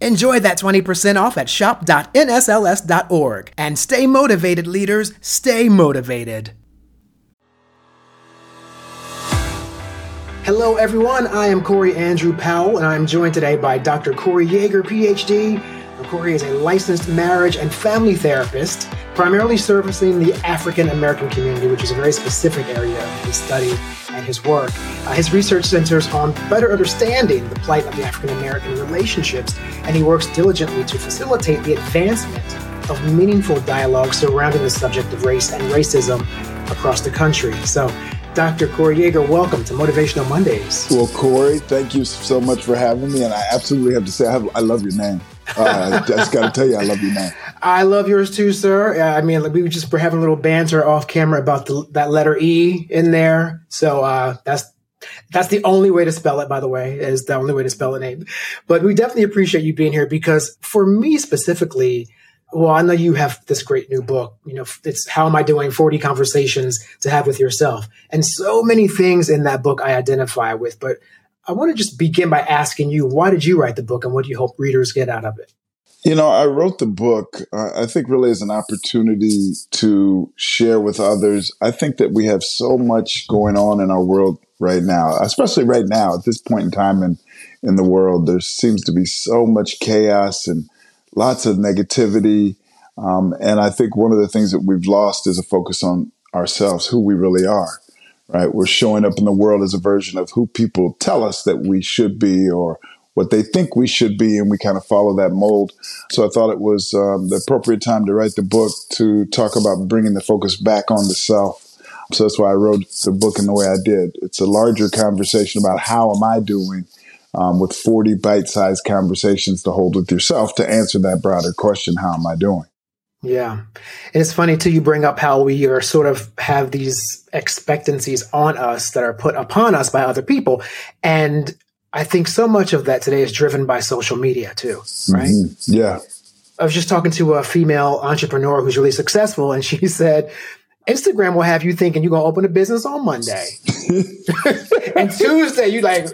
Enjoy that 20% off at shop.nsls.org. And stay motivated, leaders. Stay motivated. Hello, everyone. I am Corey Andrew Powell, and I'm joined today by Dr. Corey Yeager, PhD. Corey is a licensed marriage and family therapist, primarily servicing the African American community, which is a very specific area of his study his work. Uh, his research centers on better understanding the plight of the African American relationships, and he works diligently to facilitate the advancement of meaningful dialogue surrounding the subject of race and racism across the country. So, Dr. Corey Yeager, welcome to Motivational Mondays. Well, Corey, thank you so much for having me. And I absolutely have to say, I, have, I love your name. Uh, I just got to tell you, I love your name. I love yours too, sir. I mean, like, we were just having a little banter off camera about the, that letter E in there. So uh, that's that's the only way to spell it, by the way, is the only way to spell a name. But we definitely appreciate you being here because for me specifically, well, I know you have this great new book. You know, it's How Am I Doing 40 Conversations to Have with Yourself. And so many things in that book I identify with. But I want to just begin by asking you, why did you write the book and what do you hope readers get out of it? You know, I wrote the book, uh, I think, really as an opportunity to share with others. I think that we have so much going on in our world right now, especially right now at this point in time in, in the world. There seems to be so much chaos and lots of negativity. Um, and I think one of the things that we've lost is a focus on ourselves, who we really are, right? We're showing up in the world as a version of who people tell us that we should be or what they think we should be, and we kind of follow that mold. So I thought it was um, the appropriate time to write the book to talk about bringing the focus back on the self. So that's why I wrote the book in the way I did. It's a larger conversation about how am I doing um, with 40 bite sized conversations to hold with yourself to answer that broader question how am I doing? Yeah. And it's funny too, you bring up how we are sort of have these expectancies on us that are put upon us by other people. And I think so much of that today is driven by social media too, right? Mm-hmm. Yeah. I was just talking to a female entrepreneur who's really successful, and she said, Instagram will have you thinking you're gonna open a business on Monday, and Tuesday you like,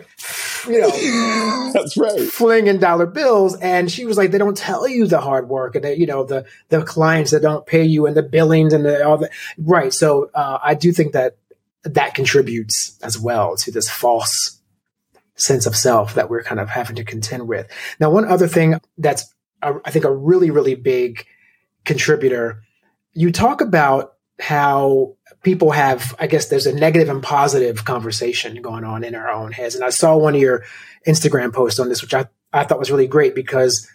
you know, that's right, flinging dollar bills. And she was like, they don't tell you the hard work and the, you know the the clients that don't pay you and the billings and the, all that. Right. So uh, I do think that that contributes as well to this false sense of self that we're kind of having to contend with. Now, one other thing that's I think a really really big contributor. You talk about how people have, I guess there's a negative and positive conversation going on in our own heads. And I saw one of your Instagram posts on this, which I, I thought was really great because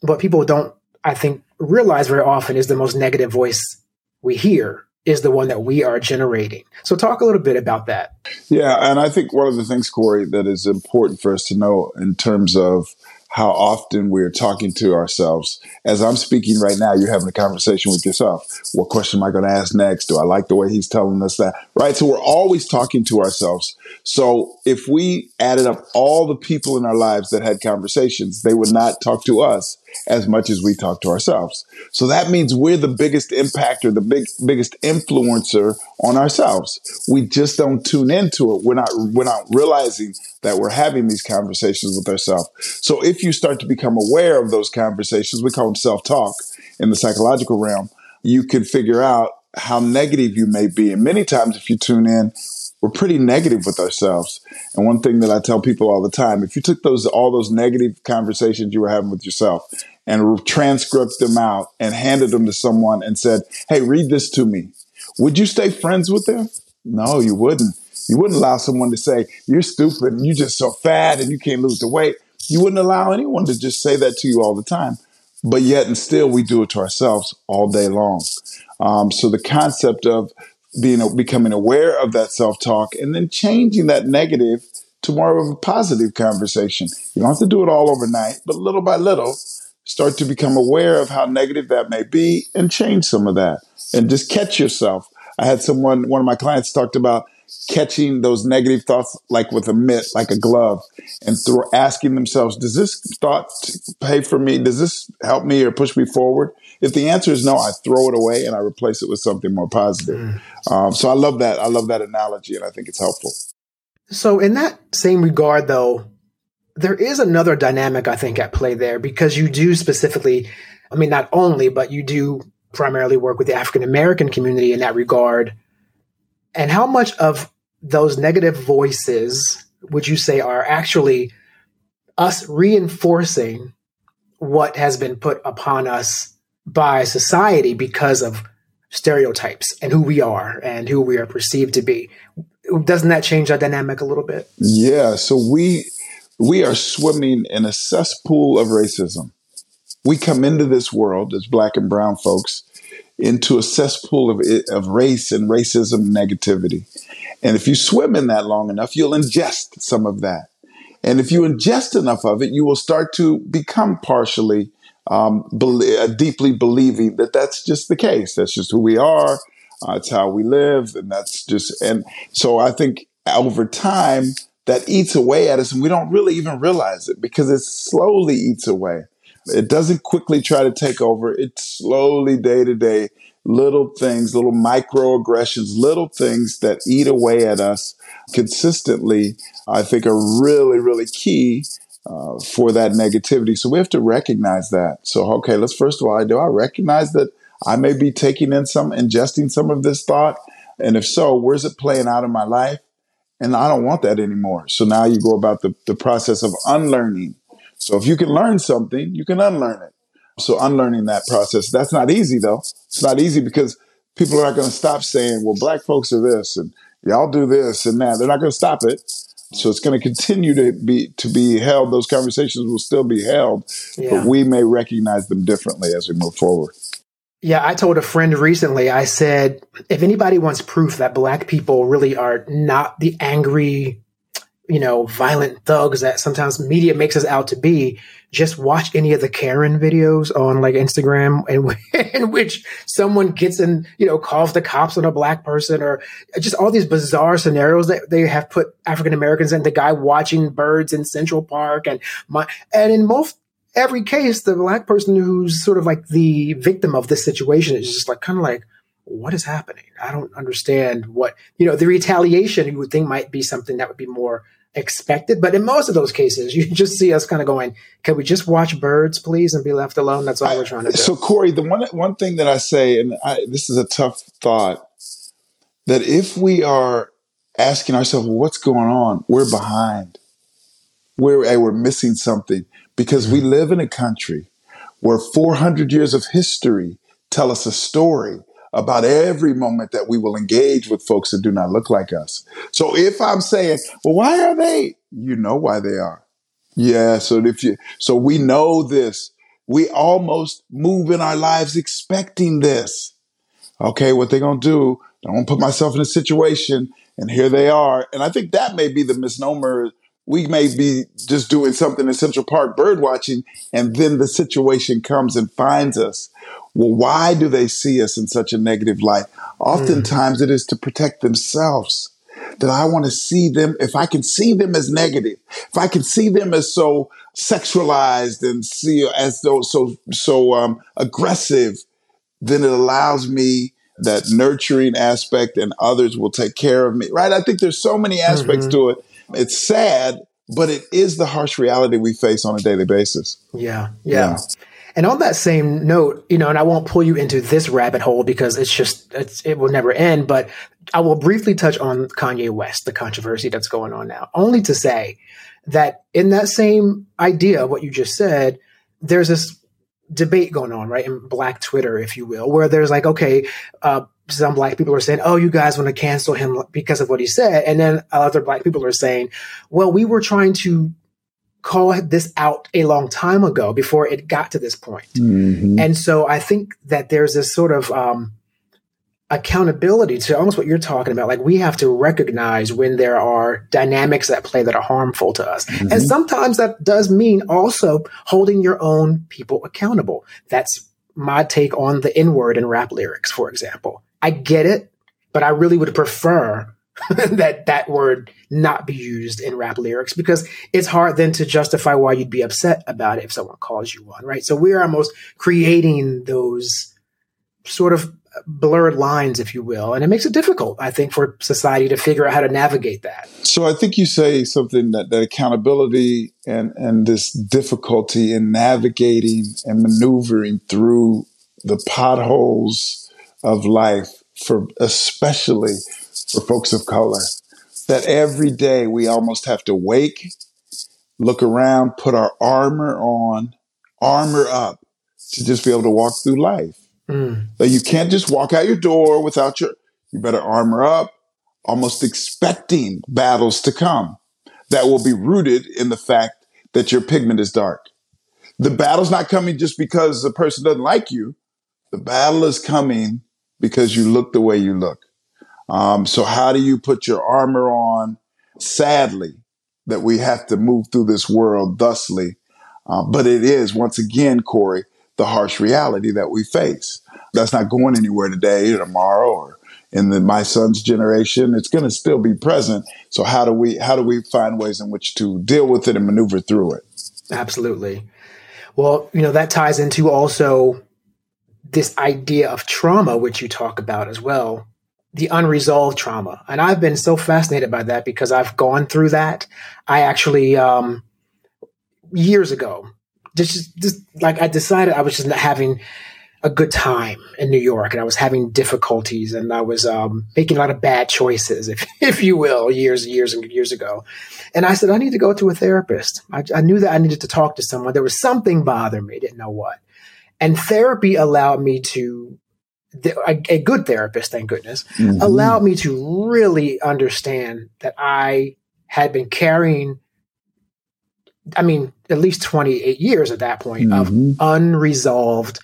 what people don't, I think, realize very often is the most negative voice we hear is the one that we are generating. So talk a little bit about that. Yeah, and I think one of the things, Corey, that is important for us to know in terms of how often we're talking to ourselves. As I'm speaking right now, you're having a conversation with yourself. What question am I going to ask next? Do I like the way he's telling us that? Right. So we're always talking to ourselves. So if we added up all the people in our lives that had conversations, they would not talk to us as much as we talk to ourselves. So that means we're the biggest impactor, the big, biggest influencer on ourselves. We just don't tune into it. We're not, we're not realizing that we're having these conversations with ourselves. So if you start to become aware of those conversations, we call them self talk in the psychological realm, you can figure out how negative you may be. And many times, if you tune in, we're pretty negative with ourselves. And one thing that I tell people all the time, if you took those all those negative conversations you were having with yourself and transcribed them out and handed them to someone and said, "Hey, read this to me," would you stay friends with them? No, you wouldn't. You wouldn't allow someone to say, You're stupid and you're just so fat and you can't lose the weight. You wouldn't allow anyone to just say that to you all the time. But yet, and still, we do it to ourselves all day long. Um, so the concept of being becoming aware of that self talk and then changing that negative to more of a positive conversation. You don't have to do it all overnight, but little by little, start to become aware of how negative that may be and change some of that and just catch yourself. I had someone, one of my clients talked about catching those negative thoughts like with a mitt, like a glove, and through asking themselves, does this thought pay for me? Does this help me or push me forward? If the answer is no, I throw it away and I replace it with something more positive. Mm. Um, so I love that. I love that analogy, and I think it's helpful. So in that same regard, though, there is another dynamic I think at play there because you do specifically, I mean, not only, but you do primarily work with the African American community in that regard and how much of those negative voices would you say are actually us reinforcing what has been put upon us by society because of stereotypes and who we are and who we are perceived to be doesn't that change our dynamic a little bit yeah so we we are swimming in a cesspool of racism we come into this world as black and brown folks into a cesspool of, of race and racism negativity. And if you swim in that long enough, you'll ingest some of that. And if you ingest enough of it, you will start to become partially um, be- uh, deeply believing that that's just the case. That's just who we are. Uh, it's how we live. And that's just, and so I think over time, that eats away at us and we don't really even realize it because it slowly eats away. It doesn't quickly try to take over. It's slowly day to day, little things, little microaggressions, little things that eat away at us consistently, I think are really, really key uh, for that negativity. So we have to recognize that. So, okay, let's first of all, do I recognize that I may be taking in some, ingesting some of this thought? And if so, where's it playing out in my life? And I don't want that anymore. So now you go about the, the process of unlearning so if you can learn something, you can unlearn it. So unlearning that process, that's not easy though. It's not easy because people are not going to stop saying, well, black folks are this and y'all do this and that. They're not going to stop it. So it's going to continue to be to be held. Those conversations will still be held, yeah. but we may recognize them differently as we move forward. Yeah, I told a friend recently. I said, if anybody wants proof that black people really are not the angry, you know, violent thugs that sometimes media makes us out to be, just watch any of the Karen videos on like Instagram in, in which someone gets in, you know, calls the cops on a black person or just all these bizarre scenarios that they have put African Americans in. The guy watching birds in Central Park and my, and in most, every case, the black person who's sort of like the victim of this situation is just like kind of like, what is happening? I don't understand what, you know, the retaliation you would think might be something that would be more expected. But in most of those cases, you just see us kind of going, "Can we just watch birds, please, and be left alone?" That's all we're trying to do. So, Corey, the one one thing that I say, and I, this is a tough thought, that if we are asking ourselves, well, "What's going on?" We're behind. We're we're missing something because mm-hmm. we live in a country where 400 years of history tell us a story about every moment that we will engage with folks that do not look like us. So if I'm saying, well, why are they? You know why they are. Yeah. So if you, so we know this, we almost move in our lives expecting this. Okay. What they're going to do, I don't put myself in a situation and here they are. And I think that may be the misnomer. We may be just doing something in Central Park bird watching, and then the situation comes and finds us. Well, why do they see us in such a negative light? Oftentimes mm. it is to protect themselves. That I want to see them, if I can see them as negative, if I can see them as so sexualized and see as though so so um, aggressive, then it allows me that nurturing aspect and others will take care of me. Right? I think there's so many aspects mm-hmm. to it. It's sad, but it is the harsh reality we face on a daily basis. Yeah. Yeah. yeah. And on that same note, you know, and I won't pull you into this rabbit hole because it's just, it's, it will never end, but I will briefly touch on Kanye West, the controversy that's going on now, only to say that in that same idea, of what you just said, there's this debate going on, right? In black Twitter, if you will, where there's like, okay, uh, some black people are saying, "Oh, you guys want to cancel him because of what he said," and then other black people are saying, "Well, we were trying to call this out a long time ago before it got to this point. Mm-hmm. And so I think that there's this sort of um, accountability to almost what you're talking about. Like we have to recognize when there are dynamics at play that are harmful to us. Mm-hmm. And sometimes that does mean also holding your own people accountable. That's my take on the N word in rap lyrics, for example. I get it, but I really would prefer that that word not be used in rap lyrics because it's hard then to justify why you'd be upset about it if someone calls you one, right? So we're almost creating those sort of blurred lines, if you will. And it makes it difficult, I think, for society to figure out how to navigate that. So I think you say something that, that accountability and, and this difficulty in navigating and maneuvering through the potholes of life for especially for folks of color that every day we almost have to wake look around put our armor on armor up to just be able to walk through life Mm. That you can't just walk out your door without your, you better armor up, almost expecting battles to come that will be rooted in the fact that your pigment is dark. The battle's not coming just because the person doesn't like you. The battle is coming because you look the way you look. Um, so how do you put your armor on? Sadly, that we have to move through this world thusly. Uh, but it is, once again, Corey, the harsh reality that we face. That's not going anywhere today or tomorrow or in the, my son's generation. It's going to still be present. So how do we how do we find ways in which to deal with it and maneuver through it? Absolutely. Well, you know that ties into also this idea of trauma, which you talk about as well, the unresolved trauma. And I've been so fascinated by that because I've gone through that. I actually, um, years ago, just, just like I decided I was just not having a good time in New York and I was having difficulties and I was um, making a lot of bad choices, if, if you will, years and years and years ago. And I said, I need to go to a therapist. I, I knew that I needed to talk to someone. There was something bothering me, didn't know what. And therapy allowed me to, a, a good therapist, thank goodness, mm-hmm. allowed me to really understand that I had been carrying I mean, at least 28 years at that point mm-hmm. of unresolved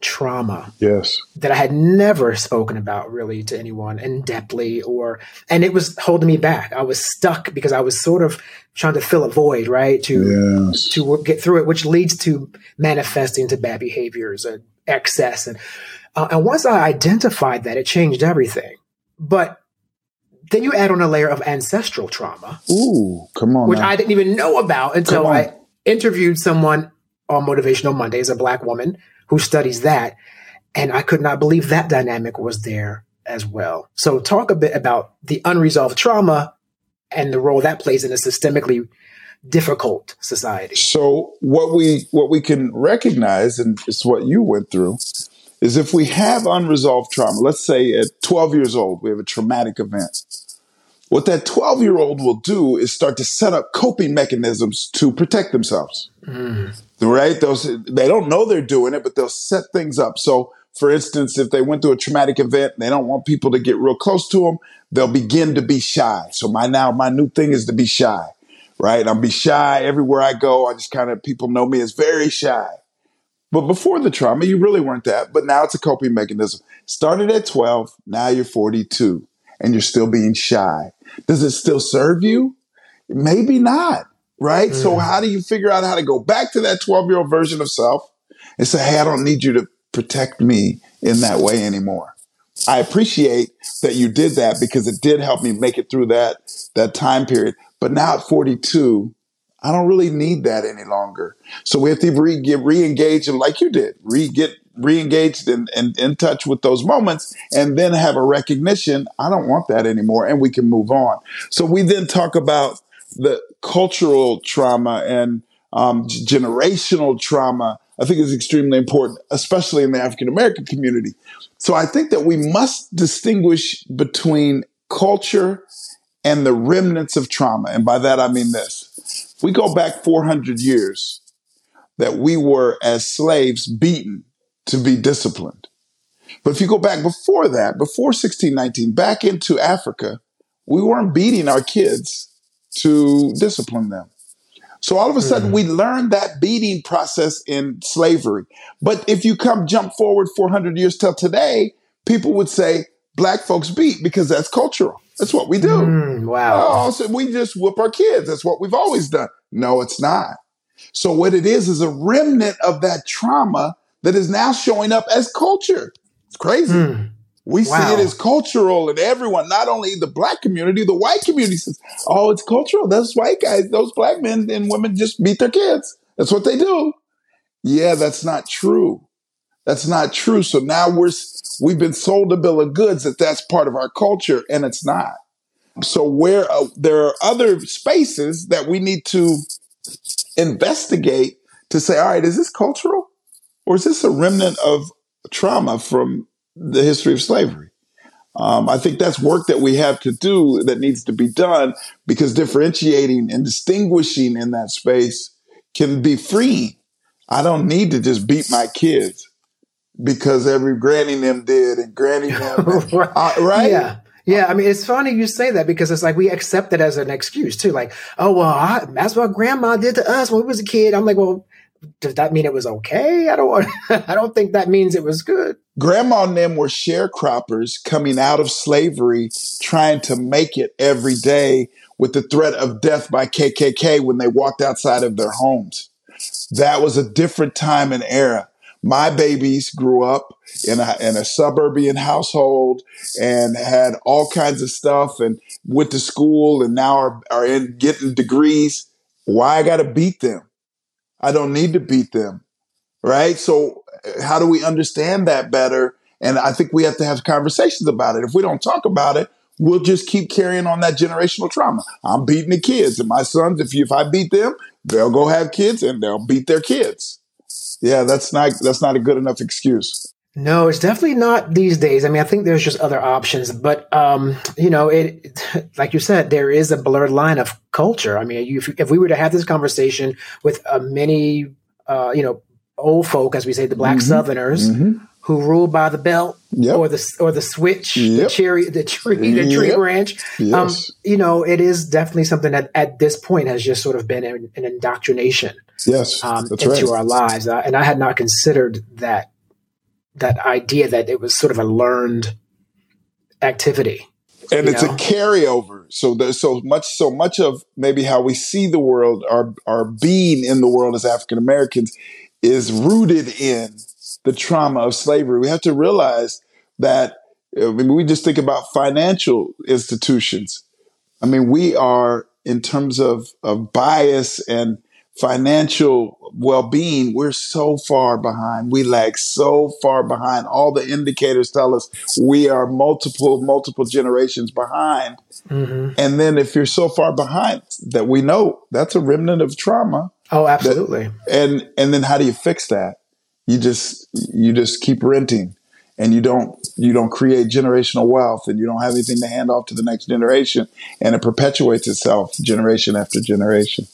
trauma. Yes. That I had never spoken about really to anyone in depthly or and it was holding me back. I was stuck because I was sort of trying to fill a void, right? To yes. to get through it, which leads to manifesting to bad behaviors and excess and uh, and once I identified that, it changed everything. But then you add on a layer of ancestral trauma. Ooh, come on. Which now. I didn't even know about until I interviewed someone on Motivational Mondays, a black woman who studies that. And I could not believe that dynamic was there as well. So talk a bit about the unresolved trauma and the role that plays in a systemically difficult society. So what we what we can recognize, and it's what you went through, is if we have unresolved trauma, let's say at 12 years old, we have a traumatic event. What that 12 year old will do is start to set up coping mechanisms to protect themselves. Mm. Right? Those, they don't know they're doing it, but they'll set things up. So, for instance, if they went through a traumatic event and they don't want people to get real close to them, they'll begin to be shy. So my now, my new thing is to be shy, right? I'll be shy everywhere I go. I just kind of, people know me as very shy. But before the trauma, you really weren't that. But now it's a coping mechanism. Started at 12, now you're 42, and you're still being shy. Does it still serve you? Maybe not, right? Mm. So, how do you figure out how to go back to that 12 year old version of self and say, hey, I don't need you to protect me in that way anymore? I appreciate that you did that because it did help me make it through that that time period. But now at 42, I don't really need that any longer. So we have to re- get re-engaged like you did, re get re-engaged and, and in touch with those moments and then have a recognition. I don't want that anymore. And we can move on. So we then talk about the cultural trauma and um, generational trauma. I think is extremely important, especially in the African American community. So I think that we must distinguish between culture and the remnants of trauma. And by that, I mean this we go back 400 years that we were as slaves beaten to be disciplined. But if you go back before that, before 1619, back into Africa, we weren't beating our kids to discipline them. So all of a sudden, mm. we learned that beating process in slavery. But if you come jump forward 400 years till today, people would say black folks beat because that's cultural. That's what we do. Mm, wow. Oh, so we just whoop our kids. That's what we've always done. No, it's not. So what it is is a remnant of that trauma that is now showing up as culture. It's crazy. Mm, We see it as cultural, and everyone, not only the black community, the white community says, "Oh, it's cultural. Those white guys, those black men and women just beat their kids. That's what they do." Yeah, that's not true. That's not true. So now we're we've been sold a bill of goods that that's part of our culture, and it's not. So where uh, there are other spaces that we need to investigate to say, all right, is this cultural, or is this a remnant of trauma from the history of slavery? Um, I think that's work that we have to do that needs to be done because differentiating and distinguishing in that space can be freeing. I don't need to just beat my kids because every granny them did and granny them, right. uh, right? Yeah. Yeah, I mean, it's funny you say that because it's like we accept it as an excuse too. Like, oh well, I, that's what grandma did to us when we was a kid. I'm like, well, does that mean it was okay? I don't. I don't think that means it was good. Grandma and them were sharecroppers coming out of slavery, trying to make it every day with the threat of death by KKK when they walked outside of their homes. That was a different time and era. My babies grew up in a, in a suburban household and had all kinds of stuff and went to school and now are, are in getting degrees. Why I got to beat them? I don't need to beat them. Right. So uh, how do we understand that better? And I think we have to have conversations about it. If we don't talk about it, we'll just keep carrying on that generational trauma. I'm beating the kids, and my sons, if you, if I beat them, they'll go have kids and they'll beat their kids. Yeah, that's not that's not a good enough excuse. No, it's definitely not these days. I mean, I think there's just other options, but um, you know, it like you said, there is a blurred line of culture. I mean, if, if we were to have this conversation with uh, many, uh, you know, old folk, as we say, the Black Mhm. Southerners, Mm-hmm. who rule by the belt Yep. or the or the switch, the cherry, the tree, the tree Yep. branch. Um, yes. you know, it is definitely something that at this point has just sort of been an, an indoctrination yes. um, into right. our lives, uh, and I had not considered that that idea that it was sort of a learned activity. and it's know? a carryover. So there's so much, so much of maybe how we see the world, our our being in the world as African Americans, is rooted in the trauma of slavery. We have to realize that. I mean, we just think about financial institutions. I mean, we are in terms of of bias and financial well-being we're so far behind. We lag so far behind. All the indicators tell us we are multiple multiple generations behind. Hmm and then if you're so far behind that we know that's a remnant of trauma. Oh, absolutely. and and then how do you fix that? You just you just keep renting and you don't you don't create generational wealth and you don't have anything to hand off to the next generation. And it perpetuates itself generation after generation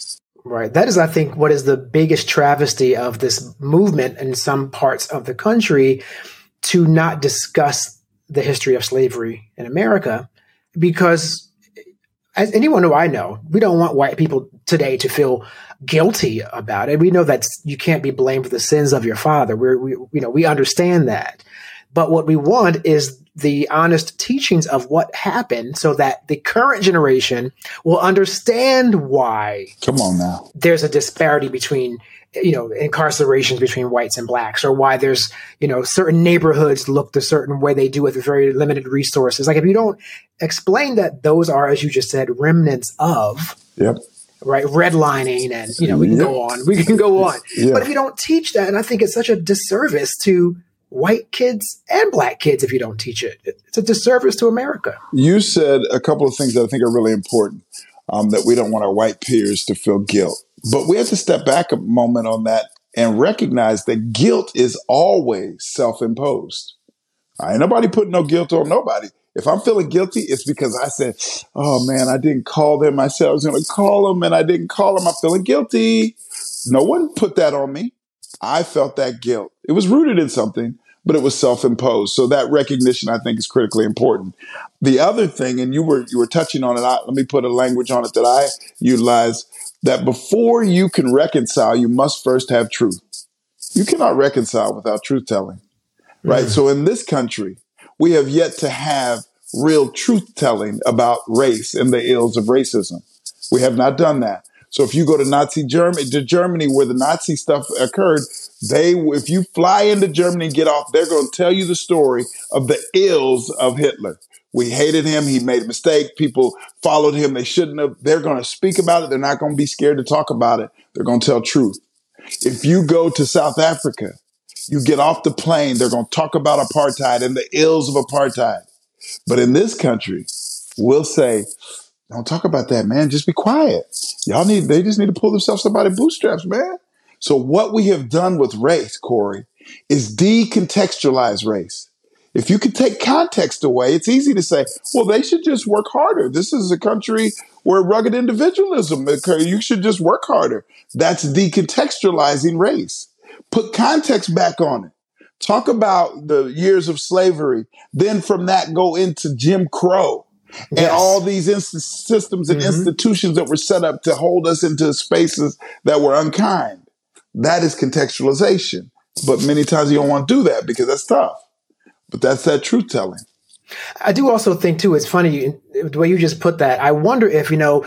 Right. That is, I think, what is the biggest travesty of this movement in some parts of the country to not discuss the history of slavery in America, because as anyone who I know, we don't want white people today to feel guilty about it. We know that you can't be blamed for the sins of your father. We're, we, you know, we understand that. But what we want is the honest teachings of what happened so that the current generation will understand why come on now. there's a disparity between you know incarcerations between whites and blacks or why there's you know certain neighborhoods look the certain way. They do with very limited resources. Like if you don't explain that those are as you just said remnants of yep. right redlining and you know we can go on. We can go on. Yeah. but if you don't teach that and i think it's such a disservice to white kids and black kids if you don't teach it it's a disservice to america You said a couple of things that I think are really important um, that we don't want our white peers to feel guilt. But we have to step back a moment on that and recognize that guilt is always self imposed. Ain't nobody putting no guilt on nobody. If I'm feeling guilty, it's because I said, oh man, I didn't call them. I said I was going to call them and I didn't call them. I'm feeling guilty. No one put that on me. I felt that guilt. It was rooted in something, but it was self-imposed. So that recognition, I think, is critically important. The other thing, and you were you were touching on it. I, let me put a language on it that I utilize. That before you can reconcile, you must first have truth. You cannot reconcile without truth telling, right? Mm-hmm. So in this country, we have yet to have real truth telling about race and the ills of racism. We have not done that. So if you go to Nazi Germany, to Germany where the Nazi stuff occurred, they, if you fly into Germany and get off, they're going to tell you the story of the ills of Hitler. We hated him. He made a mistake. People followed him. They shouldn't have. They're going to speak about it. They're not going to be scared to talk about it. They're going to tell truth. If you go to South Africa, you get off the plane, they're going to talk about apartheid and the ills of apartheid. But in this country, we'll say, don't talk about that, man. Just be quiet. Y'all need, they just need to pull themselves up by the bootstraps, man. So what we have done with race, Corey, is decontextualize race. If you could take context away, it's easy to say, well, they should just work harder. This is a country where rugged individualism, occurs. you should just work harder. That's decontextualizing race. Put context back on it. Talk about the years of slavery. Then from that, go into Jim Crow and yes. all these inst- systems and mm-hmm. institutions that were set up to hold us into spaces that were unkind. That is contextualization. But many times you don't want to do that because that's tough. But that's that truth telling. I do also think too. It's funny the way you just put that. I wonder if you know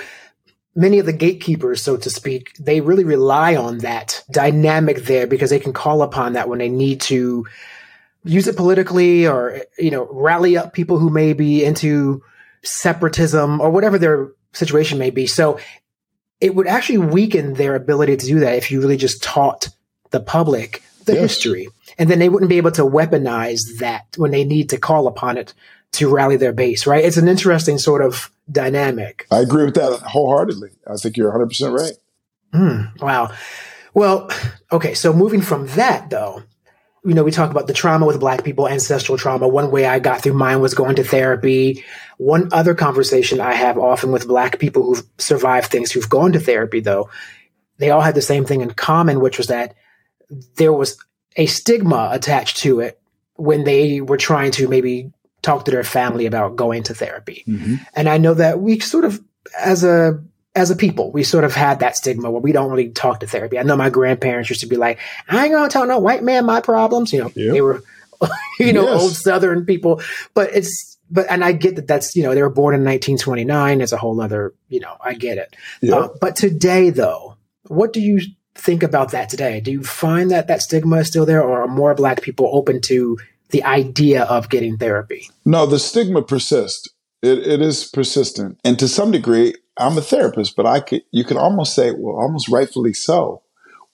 many of the gatekeepers, so to speak, they really rely on that dynamic there because they can call upon that when they need to use it politically or you know rally up people who may be into separatism or whatever their situation may be. So it would actually weaken their ability to do that if you really just taught the public the yes. history and then they wouldn't be able to weaponize that when they need to call upon it to rally their base, right? It's an interesting sort of dynamic. I agree with that wholeheartedly. I think you're 100% right. Mm, wow. Well, okay. So moving from that, though, you know, we talk about the trauma with Black people, ancestral trauma. One way I got through mine was going to therapy. One other conversation I have often with Black people who've survived things, who've gone to therapy, though, they all had the same thing in common, which was that there was a stigma attached to it when they were trying to maybe talk to their family about going to therapy. Mm-hmm. And I know that we sort of, as a as a people, we sort of had that stigma where we don't really talk to therapy. I know my grandparents used to be like, "I ain't gonna tell no white man my problems." You know, yep. they were, you know, yes. old Southern people. But it's, but and I get that that's you know they were born in 1929. It's a whole other, you know, I get it. Yep. Uh, but today, though, what do you think about that today? Do you find that that stigma is still there, or are more Black people open to the idea of getting therapy? No, the stigma persists. It, it is persistent, and to some degree, I'm a therapist, but I could you could almost say, well, almost rightfully so.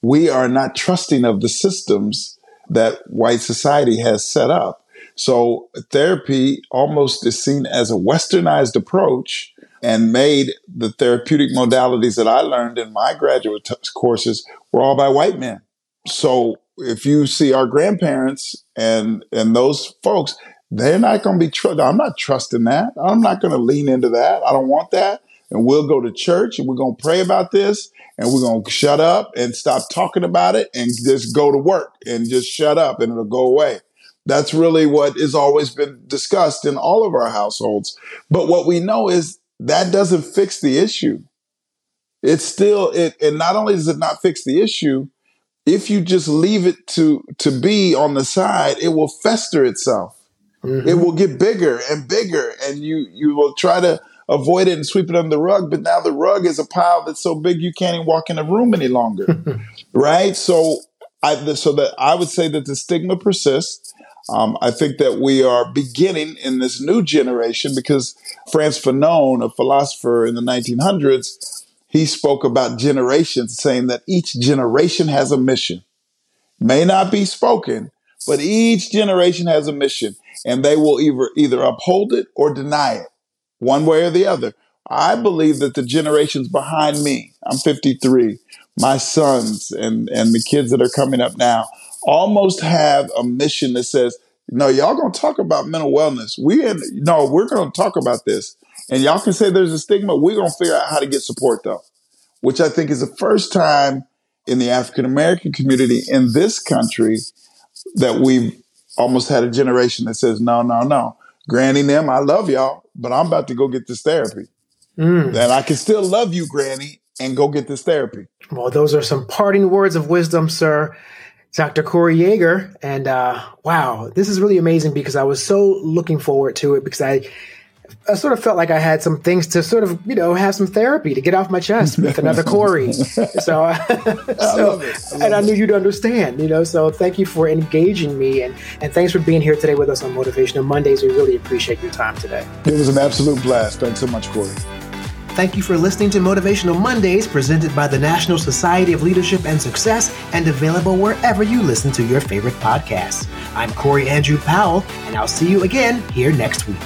We are not trusting of the systems that white society has set up. So therapy almost is seen as a westernized approach and made the therapeutic modalities that I learned in my graduate t- courses were all by white men. So if you see our grandparents and and those folks, they're not going to be. Tr- I'm not trusting that. I'm not going to lean into that. I don't want that. And we'll go to church and we're going to pray about this and we're going to shut up and stop talking about it and just go to work and just shut up and it'll go away. That's really what has always been discussed in all of our households. But what we know is that doesn't fix the issue. It's still it, and not only does it not fix the issue, if you just leave it to to be on the side, it will fester itself. Mm-hmm. It will get bigger and bigger, and you you will try to avoid it and sweep it under the rug. But now the rug is a pile that's so big you can't even walk in a room any longer, right? So I so that I would say that the stigma persists. Um, I think that we are beginning in this new generation because Frantz Fanon, a philosopher in the 1900s, he spoke about generations, saying that each generation has a mission. May not be spoken, but each generation has a mission, and they will either either uphold it or deny it, one way or the other. I believe that the generations behind me, I'm 53, my sons and, and the kids that are coming up now, almost have a mission that says, no, y'all gonna talk about mental wellness. We in, no, we're gonna talk about this. And y'all can say there's a stigma. We're gonna figure out how to get support though, which I think is the first time in the African American community in this country that we've almost had a generation that says, no, no, no. Granny them, I love y'all, but I'm about to go get this therapy. Mm. And I can still love you, Granny, and go get this therapy. Well, those are some parting words of wisdom, sir. Dr. Corey Yeager. And uh, wow, this is really amazing because I was so looking forward to it because I I sort of felt like I had some things to sort of, you know, have some therapy to get off my chest with another Corey. so, uh, so I and I knew you'd understand, you know. So thank you for engaging me, and and thanks for being here today with us on Motivational Mondays. We really appreciate your time today. It was an absolute blast. Thanks so much, Corey. Thank you for listening to Motivational Mondays, presented by the National Society of Leadership and Success, and available wherever you listen to your favorite podcasts. I'm Corey Andrew Powell, and I'll see you again here next week.